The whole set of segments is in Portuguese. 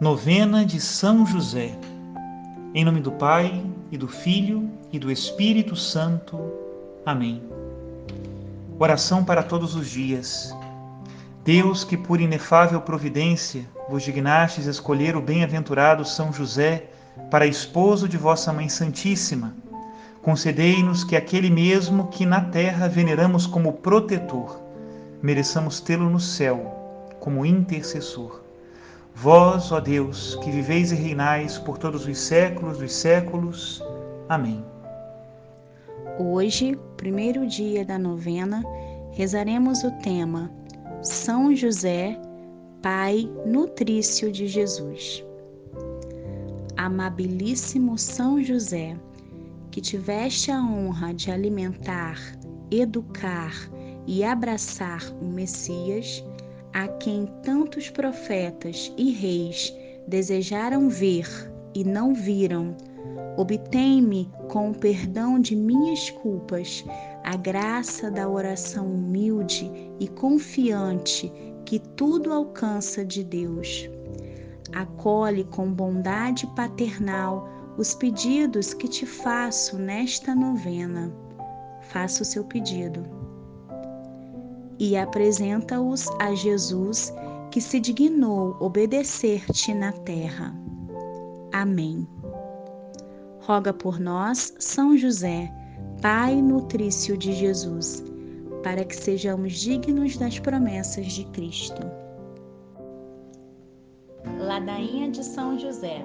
Novena de São José. Em nome do Pai, e do Filho, e do Espírito Santo. Amém. Oração para todos os dias. Deus, que por inefável providência vos dignastes escolher o bem-aventurado São José para esposo de vossa Mãe Santíssima, concedei-nos que aquele mesmo que na terra veneramos como protetor, mereçamos tê-lo no céu como intercessor Vós, ó Deus, que viveis e reinais por todos os séculos dos séculos. Amém. Hoje, primeiro dia da novena, rezaremos o tema São José, Pai nutrício de Jesus. Amabilíssimo São José, que tiveste a honra de alimentar, educar e abraçar o Messias, a quem tantos profetas e reis desejaram ver e não viram, obtém-me com o perdão de minhas culpas a graça da oração humilde e confiante que tudo alcança de Deus. Acolhe com bondade paternal os pedidos que te faço nesta novena. Faça o seu pedido e apresenta-os a Jesus, que se dignou obedecer-te na terra. Amém. Roga por nós, São José, Pai nutrício de Jesus, para que sejamos dignos das promessas de Cristo. Ladainha de São José.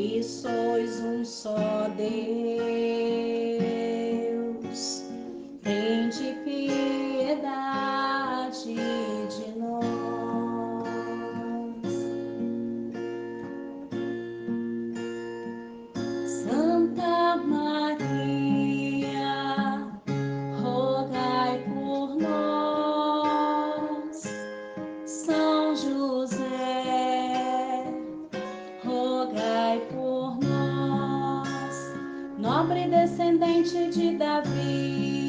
Que sois um só Deus, descendente de Davi,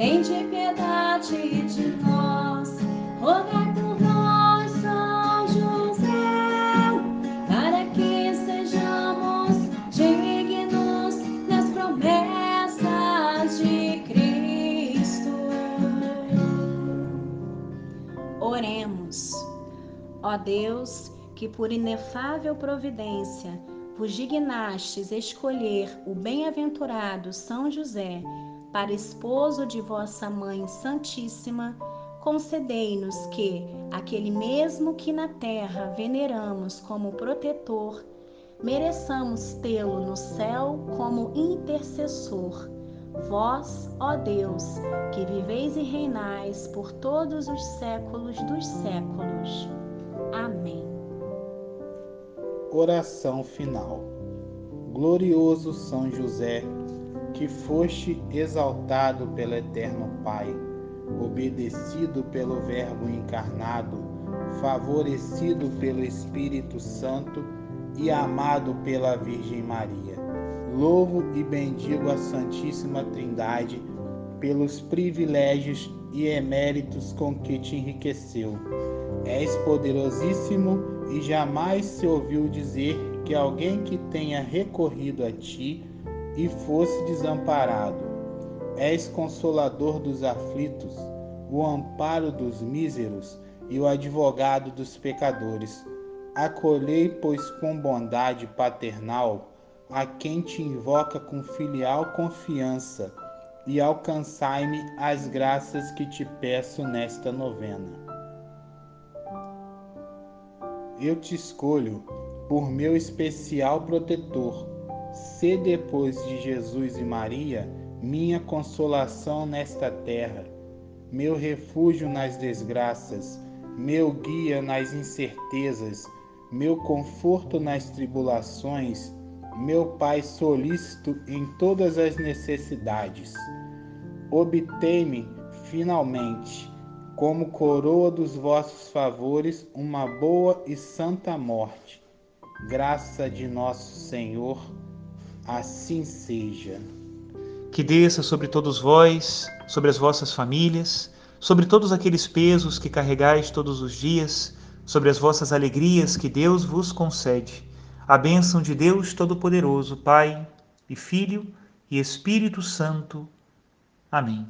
tende piedade de nós. Rogai por nós, São José, para que sejamos dignos das promessas de Cristo. Oremos. Ó Deus, que por inefável providência vos dignastes escolher o bem-aventurado São José para esposo de vossa Mãe Santíssima, concedei-nos que, aquele mesmo que na terra veneramos como protetor, mereçamos tê-lo no céu como intercessor. Vós, ó Deus, que viveis e reinais por todos os séculos dos séculos. Amém. Oração final. Glorioso São José, que foste exaltado pelo Eterno Pai, obedecido pelo Verbo encarnado, favorecido pelo Espírito Santo e amado pela Virgem Maria. Louvo e bendigo a Santíssima Trindade pelos privilégios e eméritos com que te enriqueceu. És poderosíssimo e jamais se ouviu dizer que alguém que tenha recorrido a ti e fosse desamparado. És consolador dos aflitos, o amparo dos míseros e o advogado dos pecadores. Acolhei, pois, com bondade paternal a quem te invoca com filial confiança e alcançai-me as graças que te peço nesta novena. Eu te escolho por meu especial protetor. Se depois de Jesus e Maria minha consolação nesta terra, meu refúgio nas desgraças, meu guia nas incertezas, meu conforto nas tribulações, meu Pai solícito em todas as necessidades. Obtei-me, finalmente, como coroa dos vossos favores, uma boa e santa morte. Graça de nosso Senhor, assim seja. Que desça sobre todos vós, sobre as vossas famílias, sobre todos aqueles pesos que carregais todos os dias, sobre as vossas alegrias que Deus vos concede. A bênção de Deus Todo-Poderoso, Pai e Filho e Espírito Santo. Amém.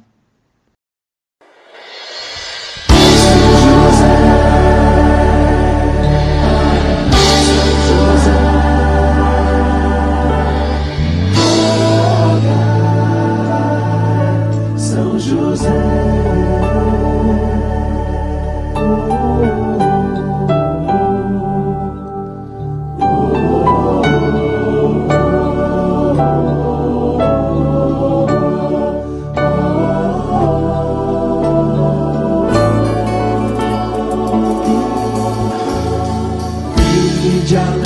ya.